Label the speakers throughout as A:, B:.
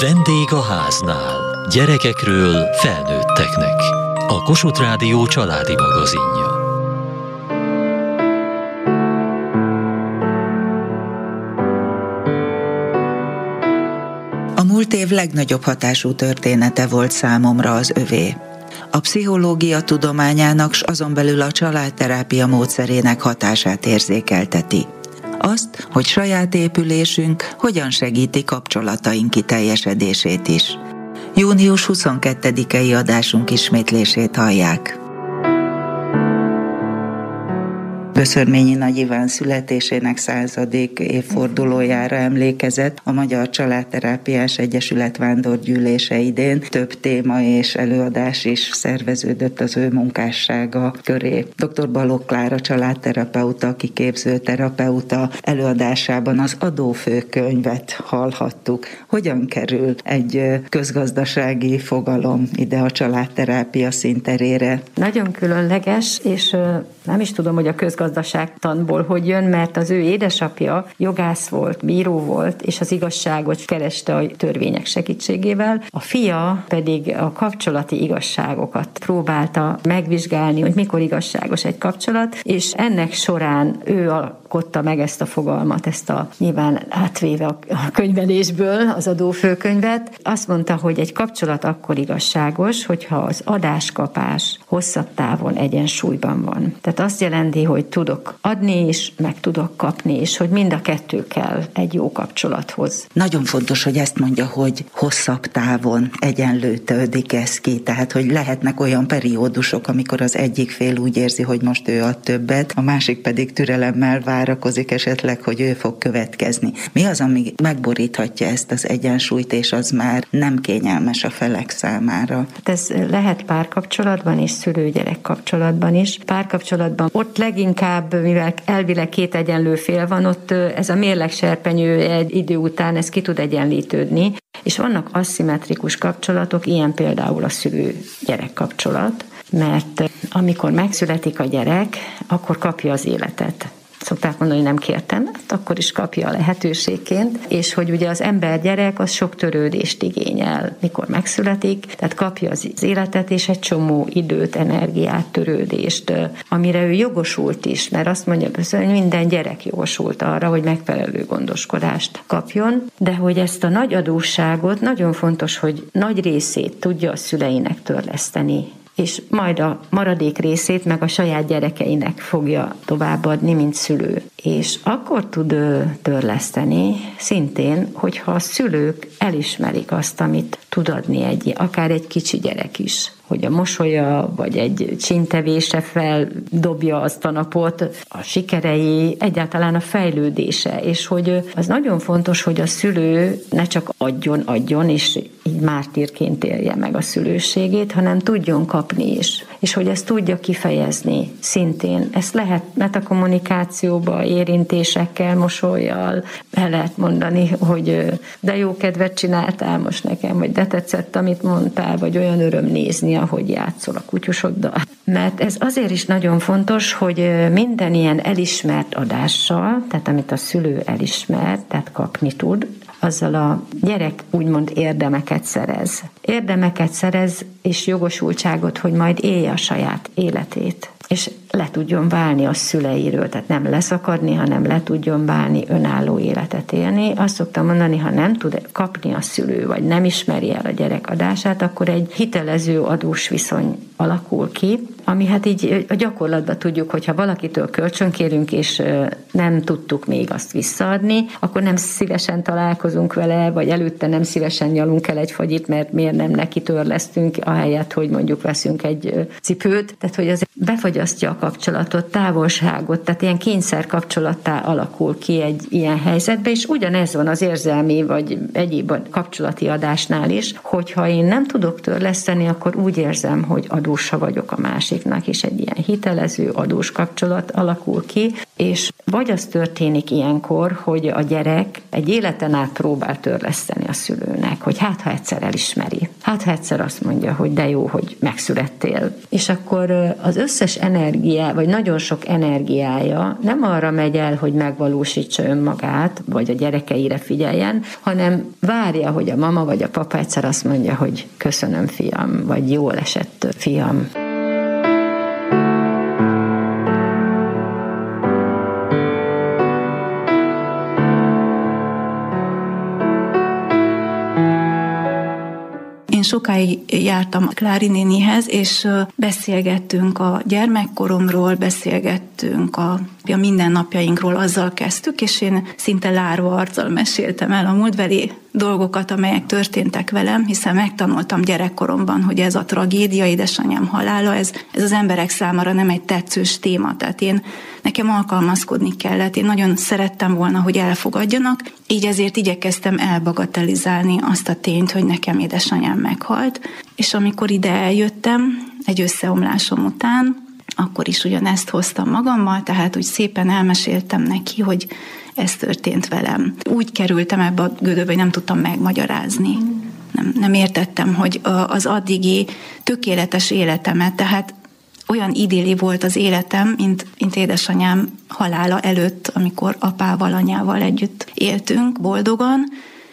A: Vendég a háznál. Gyerekekről felnőtteknek. A Kossuth Rádió családi magazinja.
B: A múlt év legnagyobb hatású története volt számomra az övé. A pszichológia tudományának s azon belül a családterápia módszerének hatását érzékelteti azt, hogy saját épülésünk hogyan segíti kapcsolataink kiteljesedését is. Június 22-i adásunk ismétlését hallják. Köszörményi Nagy Iván születésének századik évfordulójára emlékezett a Magyar Családterápiás Egyesület vándorgyűlése idén. Több téma és előadás is szerveződött az ő munkássága köré. Dr. Balogh Klára családterapeuta, kiképző terapeuta előadásában az adófőkönyvet hallhattuk. Hogyan kerül egy közgazdasági fogalom ide a családterápia szinterére?
C: Nagyon különleges, és nem is tudom, hogy a közgazdaságtanból hogy jön, mert az ő édesapja jogász volt, bíró volt, és az igazságot kereste a törvények segítségével. A fia pedig a kapcsolati igazságokat próbálta megvizsgálni, hogy mikor igazságos egy kapcsolat, és ennek során ő alkotta meg ezt a fogalmat, ezt a nyilván átvéve a könyvelésből az adófőkönyvet. Azt mondta, hogy egy kapcsolat akkor igazságos, hogyha az adáskapás hosszabb távon egyensúlyban van. Tehát azt jelenti, hogy tudok adni is, meg tudok kapni is, hogy mind a kettő kell egy jó kapcsolathoz.
B: Nagyon fontos, hogy ezt mondja, hogy hosszabb távon egyenlőtődik ez ki, tehát hogy lehetnek olyan periódusok, amikor az egyik fél úgy érzi, hogy most ő ad többet, a másik pedig türelemmel várakozik esetleg, hogy ő fog következni. Mi az, ami megboríthatja ezt az egyensúlyt, és az már nem kényelmes a felek számára?
C: Hát ez lehet párkapcsolatban és szülő-gyerek kapcsolatban is. Párkapcsolatban ott leginkább, mivel elvileg két egyenlő fél van, ott ez a mérlegserpenyő egy idő után ez ki tud egyenlítődni, és vannak aszimmetrikus kapcsolatok, ilyen például a szülő-gyerek kapcsolat, mert amikor megszületik a gyerek, akkor kapja az életet szokták mondani, hogy nem kértem, hát akkor is kapja a lehetőségként, és hogy ugye az ember gyerek az sok törődést igényel, mikor megszületik, tehát kapja az életet és egy csomó időt, energiát, törődést, amire ő jogosult is, mert azt mondja, hogy minden gyerek jogosult arra, hogy megfelelő gondoskodást kapjon, de hogy ezt a nagy adósságot nagyon fontos, hogy nagy részét tudja a szüleinek törleszteni és majd a maradék részét meg a saját gyerekeinek fogja továbbadni, mint szülő. És akkor tud törleszteni szintén, hogyha a szülők elismerik azt, amit tud adni egy, akár egy kicsi gyerek is hogy a mosolya, vagy egy csintevése feldobja azt a napot, a sikerei, egyáltalán a fejlődése, és hogy az nagyon fontos, hogy a szülő ne csak adjon, adjon, és így mártírként élje meg a szülőségét, hanem tudjon kapni is. És hogy ezt tudja kifejezni szintén. Ezt lehet metakommunikációba, érintésekkel, mosolyjal el lehet mondani, hogy de jó kedvet csináltál most nekem, vagy de tetszett, amit mondtál, vagy olyan öröm nézni, ahogy játszol a kutyusoddal. Mert ez azért is nagyon fontos, hogy minden ilyen elismert adással, tehát amit a szülő elismer, tehát kapni tud, azzal a gyerek úgymond érdemeket szerez. Érdemeket szerez és jogosultságot, hogy majd élje a saját életét és le tudjon válni a szüleiről, tehát nem leszakadni, hanem le tudjon válni, önálló életet élni. Azt szoktam mondani, ha nem tud kapni a szülő, vagy nem ismeri el a gyerek adását, akkor egy hitelező adós viszony alakul ki, ami hát így a gyakorlatban tudjuk, hogy ha valakitől kölcsönkérünk, és nem tudtuk még azt visszaadni, akkor nem szívesen találkozunk vele, vagy előtte nem szívesen nyalunk el egy fagyit, mert miért nem neki törlesztünk, ahelyett, hogy mondjuk veszünk egy cipőt. Tehát, hogy az befagyasztja a kapcsolatot, távolságot, tehát ilyen kényszer kapcsolattá alakul ki egy ilyen helyzetbe, és ugyanez van az érzelmi vagy egyéb kapcsolati adásnál is, hogyha én nem tudok törleszteni, akkor úgy érzem, hogy adósa vagyok a másiknak, és egy ilyen hitelező adós kapcsolat alakul ki, És vagy az történik ilyenkor, hogy a gyerek egy életen át próbál törleszteni a szülőnek, hogy hát ha egyszer elismeri, hát ha egyszer azt mondja, hogy de jó, hogy megszülettél. És akkor az összes energia, vagy nagyon sok energiája nem arra megy el, hogy megvalósítsa önmagát, vagy a gyerekeire figyeljen, hanem várja, hogy a mama vagy a papa egyszer azt mondja, hogy köszönöm fiam, vagy jól esett fiam.
D: Sokáig jártam Klári nénihez, és beszélgettünk a gyermekkoromról, beszélgettünk a, a mindennapjainkról, azzal kezdtük, és én szinte lárva arccal meséltem el a múltbeli dolgokat, amelyek történtek velem, hiszen megtanultam gyerekkoromban, hogy ez a tragédia, édesanyám halála, ez, ez az emberek számára nem egy tetszős téma. Tehát én nekem alkalmazkodni kellett. Én nagyon szerettem volna, hogy elfogadjanak, így ezért igyekeztem elbagatelizálni azt a tényt, hogy nekem édesanyám meghalt. És amikor ide eljöttem, egy összeomlásom után, akkor is ugyanezt hoztam magammal, tehát úgy szépen elmeséltem neki, hogy ez történt velem. Úgy kerültem ebbe a gödöbe, hogy nem tudtam megmagyarázni. Nem, nem értettem, hogy az addigi tökéletes életemet, tehát olyan idilli volt az életem, mint, mint édesanyám halála előtt, amikor apával, anyával együtt éltünk boldogan,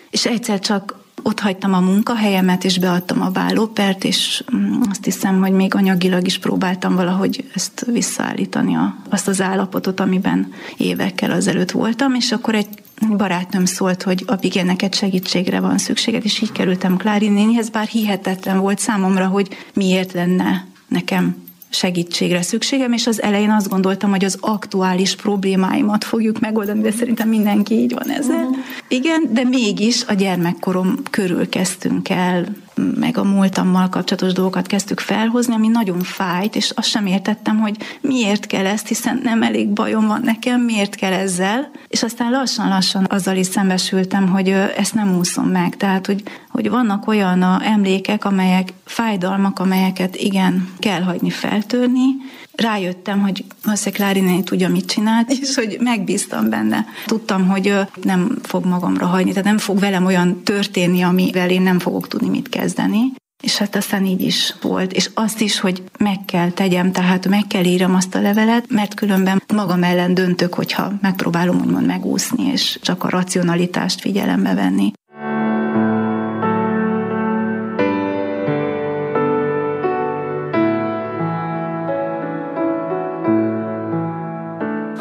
D: és egyszer csak ott hagytam a munkahelyemet, és beadtam a vállópert, és mm, azt hiszem, hogy még anyagilag is próbáltam valahogy ezt visszaállítani, a, azt az állapotot, amiben évekkel azelőtt voltam, és akkor egy barátnőm szólt, hogy Abigél, neked segítségre van szükséged, és így kerültem Klári nénihez, bár hihetetlen volt számomra, hogy miért lenne nekem segítségre szükségem, és az elején azt gondoltam, hogy az aktuális problémáimat fogjuk megoldani, de szerintem mindenki így van ezzel. Uh-huh. Igen, de mégis a gyermekkorom körül kezdtünk el meg a múltammal kapcsolatos dolgokat kezdtük felhozni, ami nagyon fájt, és azt sem értettem, hogy miért kell ezt, hiszen nem elég bajom van nekem, miért kell ezzel. És aztán lassan-lassan azzal is szembesültem, hogy ezt nem úszom meg. Tehát, hogy, hogy vannak olyan emlékek, amelyek fájdalmak, amelyeket igen, kell hagyni feltörni, rájöttem, hogy valószínűleg Klári néni tudja, mit csinált, és hogy megbíztam benne. Tudtam, hogy nem fog magamra hagyni, tehát nem fog velem olyan történni, amivel én nem fogok tudni mit kezdeni. És hát aztán így is volt. És azt is, hogy meg kell tegyem, tehát meg kell írjam azt a levelet, mert különben magam ellen döntök, hogyha megpróbálom úgymond megúszni, és csak a racionalitást figyelembe venni.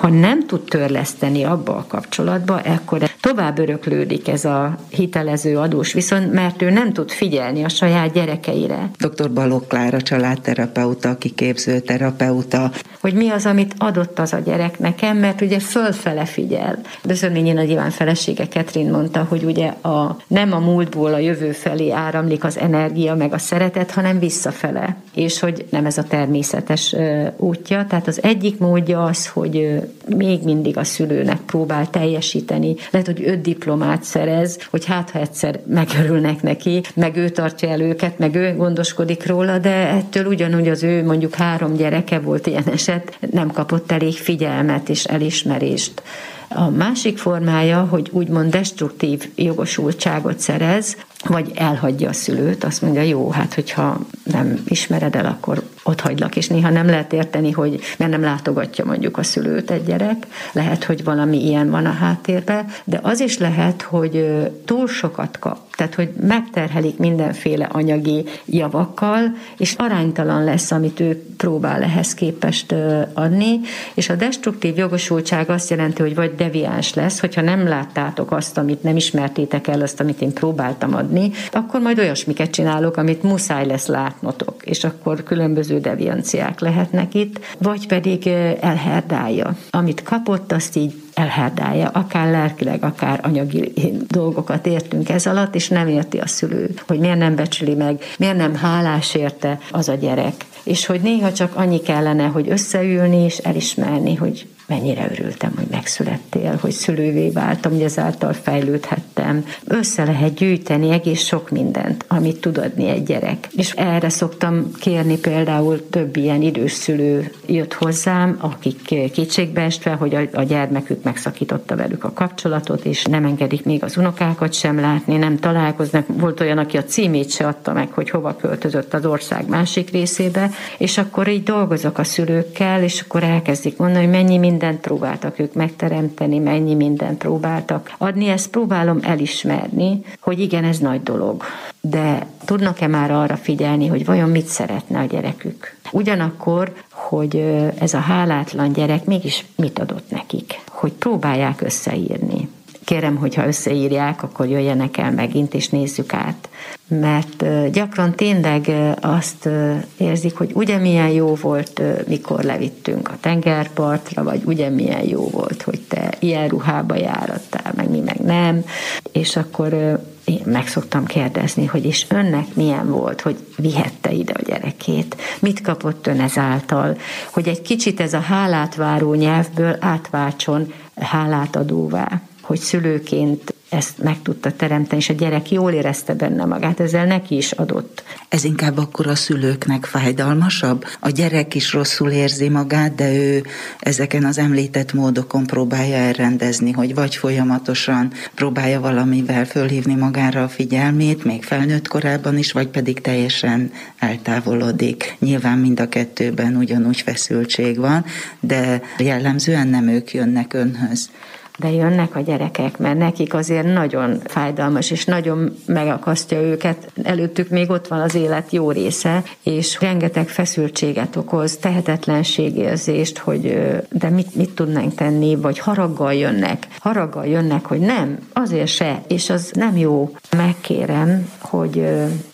C: Ha nem tud törleszteni abba a kapcsolatba, akkor tovább öröklődik ez a hitelező adós viszont, mert ő nem tud figyelni a saját gyerekeire.
B: Dr. Balogh Klára családterapeuta, kiképző terapeuta.
C: Hogy mi az, amit adott az a gyerek nekem, mert ugye fölfele figyel. Dözölményi Nagy Iván felesége Ketrin mondta, hogy ugye a, nem a múltból a jövő felé áramlik az energia, meg a szeretet, hanem visszafele. És hogy nem ez a természetes útja. Tehát az egyik módja az, hogy még mindig a szülőnek próbál teljesíteni. Lehet, hogy öt diplomát szerez, hogy hát ha egyszer megörülnek neki, meg ő tartja el őket, meg ő gondoskodik róla, de ettől ugyanúgy az ő mondjuk három gyereke volt ilyen eset, nem kapott elég figyelmet és elismerést. A másik formája, hogy úgymond destruktív jogosultságot szerez, vagy elhagyja a szülőt, azt mondja, jó, hát hogyha nem ismered el, akkor ott hagylak, és néha nem lehet érteni, hogy mert nem látogatja mondjuk a szülőt egy gyerek, lehet, hogy valami ilyen van a háttérben, de az is lehet, hogy túl sokat kap, tehát hogy megterhelik mindenféle anyagi javakkal, és aránytalan lesz, amit ő próbál ehhez képest adni, és a destruktív jogosultság azt jelenti, hogy vagy deviáns lesz, hogyha nem láttátok azt, amit nem ismertétek el, azt, amit én próbáltam adni, akkor majd olyasmiket csinálok, amit muszáj lesz látnotok, és akkor különböző devianciák lehetnek itt, vagy pedig elherdálja. Amit kapott, azt így elherdálja, akár lelkileg, akár anyagi dolgokat értünk ez alatt, és nem érti a szülő, hogy miért nem becsüli meg, miért nem hálás érte az a gyerek. És hogy néha csak annyi kellene, hogy összeülni és elismerni, hogy mennyire örültem, hogy megszülettél, hogy szülővé váltam, hogy ezáltal fejlődhettem. Össze lehet gyűjteni egész sok mindent, amit tud adni egy gyerek. És erre szoktam kérni például több ilyen idős szülő jött hozzám, akik kétségbeestve, hogy a, gyermekük megszakította velük a kapcsolatot, és nem engedik még az unokákat sem látni, nem találkoznak. Volt olyan, aki a címét se adta meg, hogy hova költözött az ország másik részébe, és akkor így dolgozok a szülőkkel, és akkor elkezdik mondani, hogy mennyi mindent próbáltak ők megteremteni, mennyi mindent próbáltak adni. Ezt próbálom elismerni, hogy igen, ez nagy dolog. De tudnak-e már arra figyelni, hogy vajon mit szeretne a gyerekük? Ugyanakkor, hogy ez a hálátlan gyerek mégis mit adott nekik, hogy próbálják összeírni. Kérem, hogyha összeírják, akkor jöjjenek el megint, és nézzük át. Mert gyakran tényleg azt érzik, hogy ugye milyen jó volt, mikor levittünk a tengerpartra, vagy ugye milyen jó volt, hogy te ilyen ruhába járattál, meg mi meg nem. És akkor én meg szoktam kérdezni, hogy és önnek milyen volt, hogy vihette ide a gyerekét, mit kapott ön ezáltal, hogy egy kicsit ez a hálát váró nyelvből átváltson hálát adóvá hogy szülőként ezt meg tudta teremteni, és a gyerek jól érezte benne magát, ezzel neki is adott.
B: Ez inkább akkor a szülőknek fájdalmasabb? A gyerek is rosszul érzi magát, de ő ezeken az említett módokon próbálja elrendezni, hogy vagy folyamatosan próbálja valamivel fölhívni magára a figyelmét, még felnőtt korában is, vagy pedig teljesen eltávolodik. Nyilván mind a kettőben ugyanúgy feszültség van, de jellemzően nem ők jönnek önhöz
C: de jönnek a gyerekek, mert nekik azért nagyon fájdalmas, és nagyon megakasztja őket. Előttük még ott van az élet jó része, és rengeteg feszültséget okoz, tehetetlenségérzést, hogy de mit, mit tudnánk tenni, vagy haraggal jönnek. Haraggal jönnek, hogy nem, azért se, és az nem jó. Megkérem, hogy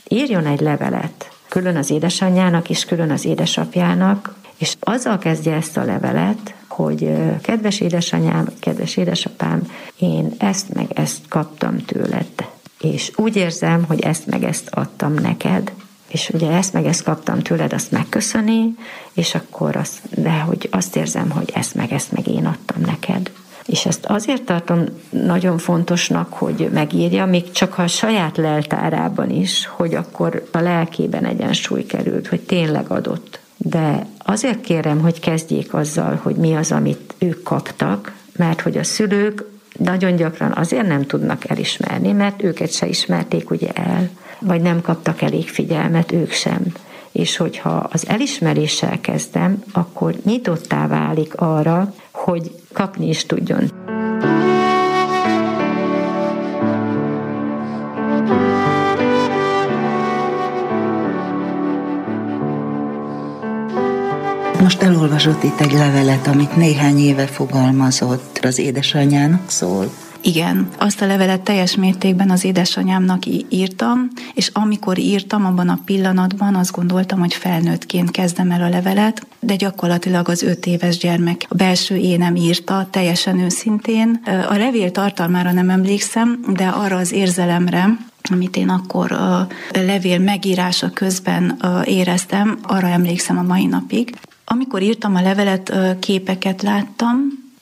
C: írjon egy levelet, külön az édesanyjának és külön az édesapjának, és azzal kezdje ezt a levelet, hogy kedves édesanyám, kedves édesapám, én ezt meg ezt kaptam tőled, és úgy érzem, hogy ezt meg ezt adtam neked, és ugye ezt meg ezt kaptam tőled, azt megköszöni, és akkor azt, de hogy azt érzem, hogy ezt meg ezt meg én adtam neked. És ezt azért tartom nagyon fontosnak, hogy megírja, még csak a saját leltárában is, hogy akkor a lelkében egyensúly került, hogy tényleg adott de azért kérem, hogy kezdjék azzal, hogy mi az, amit ők kaptak, mert hogy a szülők nagyon gyakran azért nem tudnak elismerni, mert őket se ismerték ugye el, vagy nem kaptak elég figyelmet ők sem. És hogyha az elismeréssel kezdem, akkor nyitottá válik arra, hogy kapni is tudjon.
B: Most elolvasott itt egy levelet, amit néhány éve fogalmazott, az édesanyjának szól.
D: Igen, azt a levelet teljes mértékben az édesanyámnak írtam, és amikor írtam, abban a pillanatban azt gondoltam, hogy felnőttként kezdem el a levelet, de gyakorlatilag az öt éves gyermek a belső énem írta, teljesen őszintén. A levél tartalmára nem emlékszem, de arra az érzelemre, amit én akkor a levél megírása közben éreztem, arra emlékszem a mai napig. Amikor írtam a levelet, képeket láttam,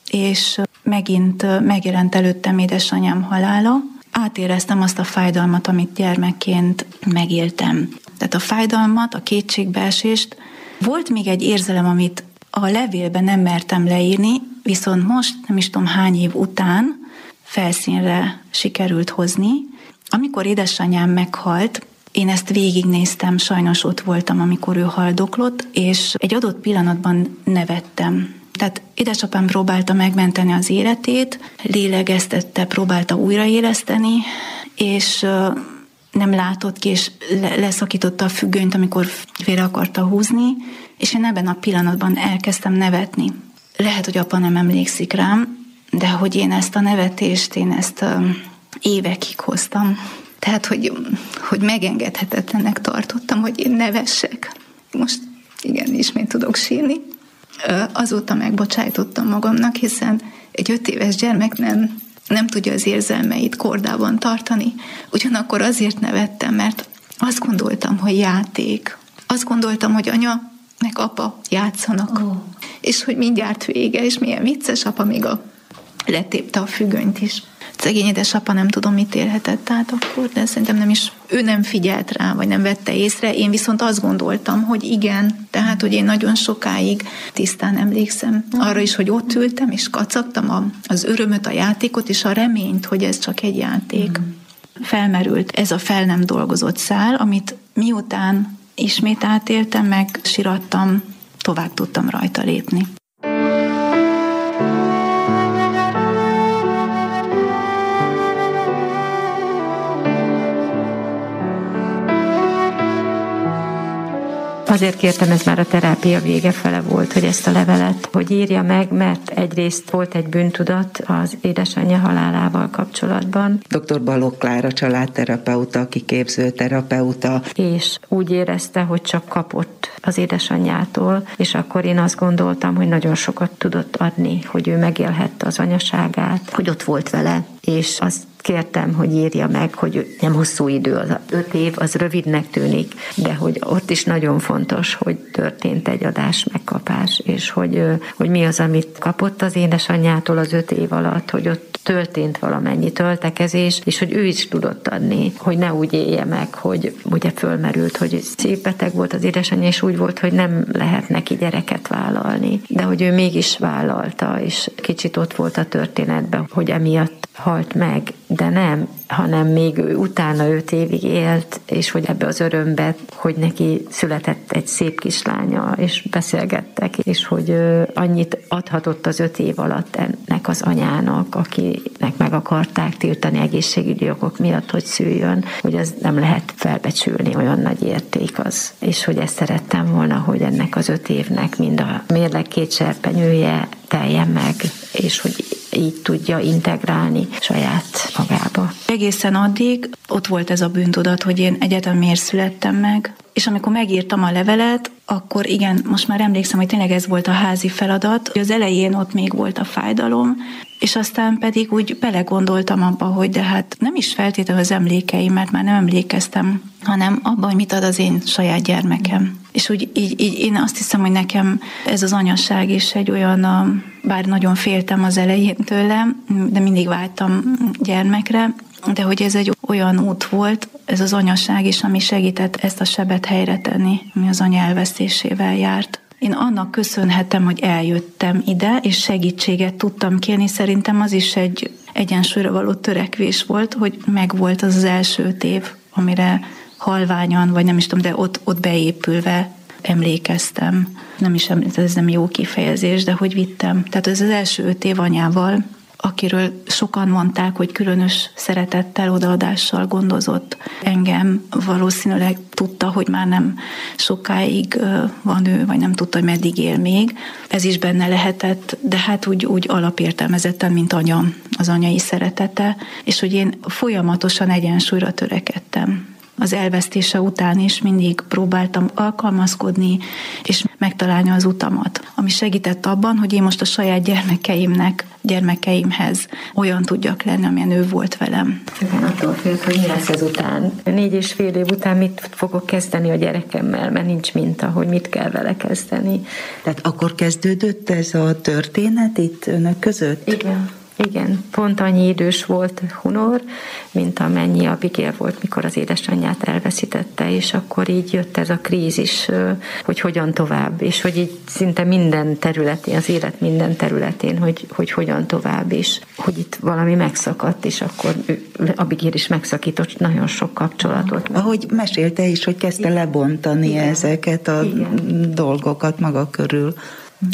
D: és megint megjelent előttem édesanyám halála. Átéreztem azt a fájdalmat, amit gyermekként megéltem. Tehát a fájdalmat, a kétségbeesést. Volt még egy érzelem, amit a levélben nem mertem leírni, viszont most, nem is tudom hány év után, felszínre sikerült hozni. Amikor édesanyám meghalt, én ezt végignéztem, sajnos ott voltam, amikor ő haldoklott, és egy adott pillanatban nevettem. Tehát édesapám próbálta megmenteni az életét, lélegeztette, próbálta újraéleszteni, és nem látott ki, és leszakította a függönyt, amikor félre akarta húzni, és én ebben a pillanatban elkezdtem nevetni. Lehet, hogy apa nem emlékszik rám, de hogy én ezt a nevetést, én ezt évekig hoztam. Tehát, hogy, hogy megengedhetetlennek tartottam, hogy én nevessek. Most igen, ismét tudok sírni. Azóta megbocsájtottam magamnak, hiszen egy öt éves gyermek nem, nem tudja az érzelmeit kordában tartani. Ugyanakkor azért nevettem, mert azt gondoltam, hogy játék. Azt gondoltam, hogy anya meg apa játszanak. Oh. és hogy mindjárt vége, és milyen vicces, apa még a letépte a függönyt is. Szegény édesapa nem tudom, mit érhetett át akkor, de szerintem nem is, ő nem figyelt rá, vagy nem vette észre. Én viszont azt gondoltam, hogy igen, tehát, hogy én nagyon sokáig tisztán emlékszem arra is, hogy ott ültem, és kacagtam a, az örömöt, a játékot, és a reményt, hogy ez csak egy játék. Mm. Felmerült ez a fel nem dolgozott szál, amit miután ismét átéltem, meg sirattam, tovább tudtam rajta lépni.
C: Azért kértem, ez már a terápia vége fele volt, hogy ezt a levelet, hogy írja meg, mert egyrészt volt egy bűntudat az édesanyja halálával kapcsolatban.
B: Dr. Balogh Klára családterapeuta, kiképző terapeuta.
C: És úgy érezte, hogy csak kapott az édesanyjától, és akkor én azt gondoltam, hogy nagyon sokat tudott adni, hogy ő megélhette az anyaságát, hogy ott volt vele, és azt kértem, hogy írja meg, hogy nem hosszú idő, az öt év, az rövidnek tűnik, de hogy ott is nagyon fontos, hogy történt egy adás megkapás, és hogy, hogy mi az, amit kapott az édesanyjától az öt év alatt, hogy ott történt valamennyi töltekezés, és hogy ő is tudott adni, hogy ne úgy élje meg, hogy ugye fölmerült, hogy szép beteg volt az édesanyja, és úgy volt, hogy nem lehet neki gyereket vállalni, de hogy ő mégis vállalta, és kicsit ott volt a történetben, hogy emiatt halt meg, de nem, hanem még ő utána öt évig élt, és hogy ebbe az örömbe, hogy neki született egy szép kislánya, és beszélgettek, és hogy annyit adhatott az öt év alatt ennek az anyának, akinek meg akarták tiltani egészségügyi okok miatt, hogy szüljön, hogy az nem lehet felbecsülni, olyan nagy érték az. És hogy ezt szerettem volna, hogy ennek az öt évnek mind a mérleg két serpenyője teljen meg, és hogy így tudja integrálni saját magába.
D: Egészen addig ott volt ez a bűntudat, hogy én egyetem miért születtem meg, és amikor megírtam a levelet, akkor igen, most már emlékszem, hogy tényleg ez volt a házi feladat, az elején ott még volt a fájdalom, és aztán pedig úgy belegondoltam abba, hogy de hát nem is feltétlenül az emlékeim, mert már nem emlékeztem, hanem abban, hogy mit ad az én saját gyermekem. És úgy így, így én azt hiszem, hogy nekem ez az anyasság is egy olyan, bár nagyon féltem az elején tőle, de mindig váltam gyermekre, de hogy ez egy olyan út volt, ez az anyaság is, ami segített ezt a sebet helyre tenni, ami az anya elvesztésével járt. Én annak köszönhetem, hogy eljöttem ide, és segítséget tudtam kérni. Szerintem az is egy egyensúlyra való törekvés volt, hogy megvolt az az első év, amire halványan, vagy nem is tudom, de ott, ott beépülve emlékeztem. Nem is ez nem jó kifejezés, de hogy vittem. Tehát ez az első öt év anyával, akiről sokan mondták, hogy különös szeretettel, odaadással gondozott engem. Valószínűleg tudta, hogy már nem sokáig van ő, vagy nem tudta, hogy meddig él még. Ez is benne lehetett, de hát úgy, úgy alapértelmezetten, mint anya, az anyai szeretete, és hogy én folyamatosan egyensúlyra törekedtem az elvesztése után is mindig próbáltam alkalmazkodni, és megtalálni az utamat, ami segített abban, hogy én most a saját gyermekeimnek, gyermekeimhez olyan tudjak lenni, amilyen ő volt velem.
C: Igen, attól félt, hogy mi lesz ezután. Négy és fél év után mit fogok kezdeni a gyerekemmel, mert nincs minta, hogy mit kell vele kezdeni.
B: Tehát akkor kezdődött ez a történet itt önök között?
C: Igen. Igen, pont annyi idős volt Hunor, mint amennyi a Bigél volt, mikor az édesanyját elveszítette, és akkor így jött ez a krízis, hogy hogyan tovább, és hogy így szinte minden területén, az élet minden területén, hogy, hogy hogyan tovább, és hogy itt valami megszakadt, és akkor Bigél is megszakított nagyon sok kapcsolatot.
B: Ahogy mesélte is, hogy kezdte lebontani Igen. ezeket a Igen. dolgokat maga körül.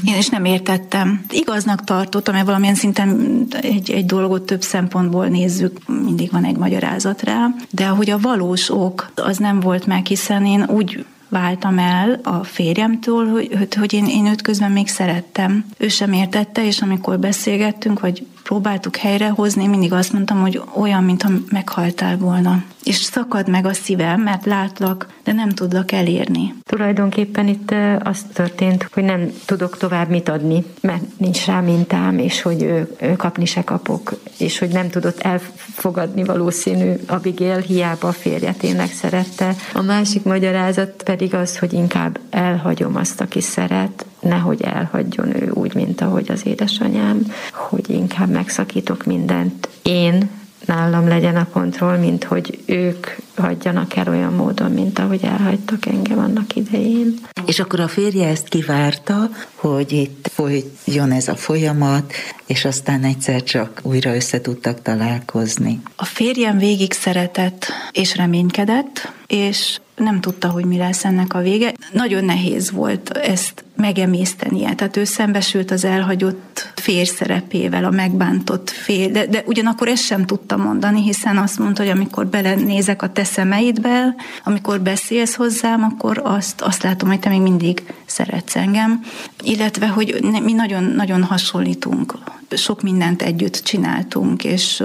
D: Én is nem értettem. Igaznak tartottam, mert valamilyen szinten egy, egy dolgot több szempontból nézzük, mindig van egy magyarázat rá, de hogy a valós ok az nem volt meg, hiszen én úgy váltam el a férjemtől, hogy, hogy én, én őt közben még szerettem. Ő sem értette, és amikor beszélgettünk, vagy próbáltuk helyrehozni, mindig azt mondtam, hogy olyan, mintha meghaltál volna. És szakad meg a szívem, mert látlak, de nem tudlak elérni.
C: Tulajdonképpen itt az történt, hogy nem tudok tovább mit adni, mert nincs rá mintám, és hogy ő, ő kapni se kapok, és hogy nem tudott elfogadni valószínű Abigail, hiába a férje tényleg szerette. A másik magyarázat pedig az, hogy inkább elhagyom azt, aki szeret, nehogy elhagyjon ő úgy, mint ahogy az édesanyám, hogy inkább megszakítok mindent én, nálam legyen a kontroll, mint hogy ők hagyjanak el olyan módon, mint ahogy elhagytak engem annak idején.
B: És akkor a férje ezt kivárta, hogy itt folyjon ez a folyamat, és aztán egyszer csak újra össze tudtak találkozni.
D: A férjem végig szeretett és reménykedett, és nem tudta, hogy mi lesz ennek a vége. Nagyon nehéz volt ezt megemésztenie. Tehát ő szembesült az elhagyott férj szerepével, a megbántott fér, de, de ugyanakkor ezt sem tudta mondani, hiszen azt mondta, hogy amikor belenézek a te szemeidbe, amikor beszélsz hozzám, akkor azt, azt látom, hogy te még mindig szeretsz engem, illetve, hogy mi nagyon-nagyon hasonlítunk, sok mindent együtt csináltunk, és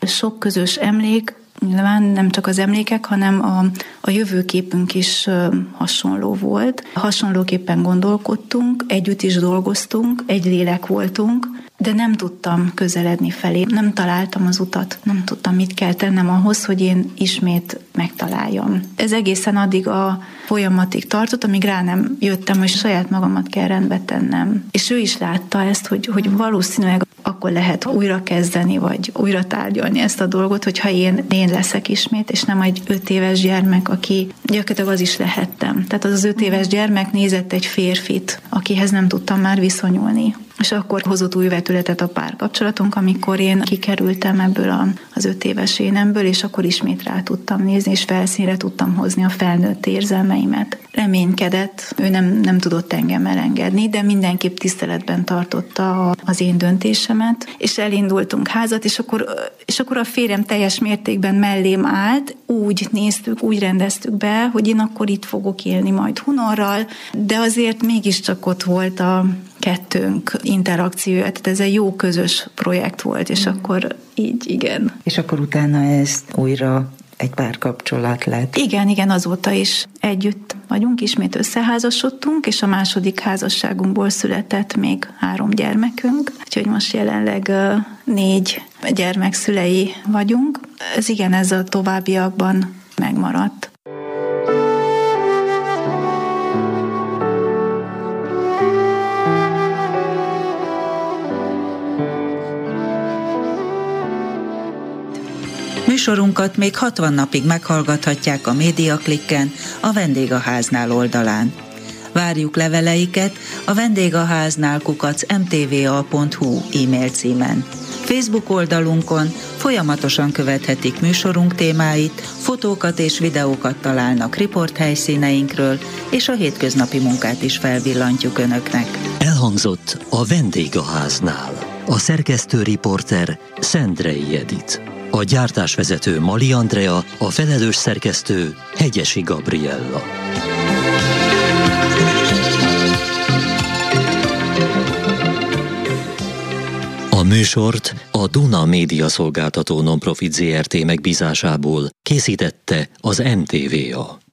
D: sok közös emlék, Nyilván nem csak az emlékek, hanem a, a jövőképünk is hasonló volt. Hasonlóképpen gondolkodtunk, együtt is dolgoztunk, egy lélek voltunk, de nem tudtam közeledni felé, nem találtam az utat, nem tudtam, mit kell tennem ahhoz, hogy én ismét megtaláljam. Ez egészen addig a folyamatig tartott, amíg rá nem jöttem, hogy saját magamat kell rendbe tennem. És ő is látta ezt, hogy, hogy valószínűleg akkor lehet újra kezdeni, vagy újra tárgyalni ezt a dolgot, hogyha én, én leszek ismét, és nem egy öt éves gyermek, aki gyakorlatilag az is lehettem. Tehát az az öt éves gyermek nézett egy férfit, akihez nem tudtam már viszonyulni. És akkor hozott új vetületet a párkapcsolatunk, amikor én kikerültem ebből a, az öt éves énemből, és akkor ismét rá tudtam nézni, és felszínre tudtam hozni a felnőtt érzelmeimet. Reménykedett, ő nem, nem tudott engem elengedni, de mindenképp tiszteletben tartotta az én döntésemet, és elindultunk házat, és akkor, és akkor a férjem teljes mértékben mellém állt, úgy néztük, úgy rendeztük be, hogy én akkor itt fogok élni majd Hunorral, de azért mégiscsak ott volt a, kettőnk interakciója, tehát ez egy jó közös projekt volt, és mm. akkor így, igen.
B: És akkor utána ezt újra egy párkapcsolat lett.
D: Igen, igen, azóta is együtt vagyunk, ismét összeházasodtunk, és a második házasságunkból született még három gyermekünk, úgyhogy most jelenleg négy gyermek szülei vagyunk. Ez igen, ez a továbbiakban megmaradt.
B: Műsorunkat még 60 napig meghallgathatják a Médiaklikken, a Vendégháznál oldalán. Várjuk leveleiket a vendégháznál kukac mtva.hu e-mail címen. Facebook oldalunkon folyamatosan követhetik műsorunk témáit, fotókat és videókat találnak riporthelyszíneinkről, és a hétköznapi munkát is felvillantjuk Önöknek.
A: Elhangzott a Vendégháznál. A szerkesztő riporter Szendrei Edit. A gyártásvezető Mali Andrea, a felelős szerkesztő Hegyesi Gabriella. A műsort a Duna Média Szolgáltató Nonprofit ZRT megbízásából készítette az NTVA.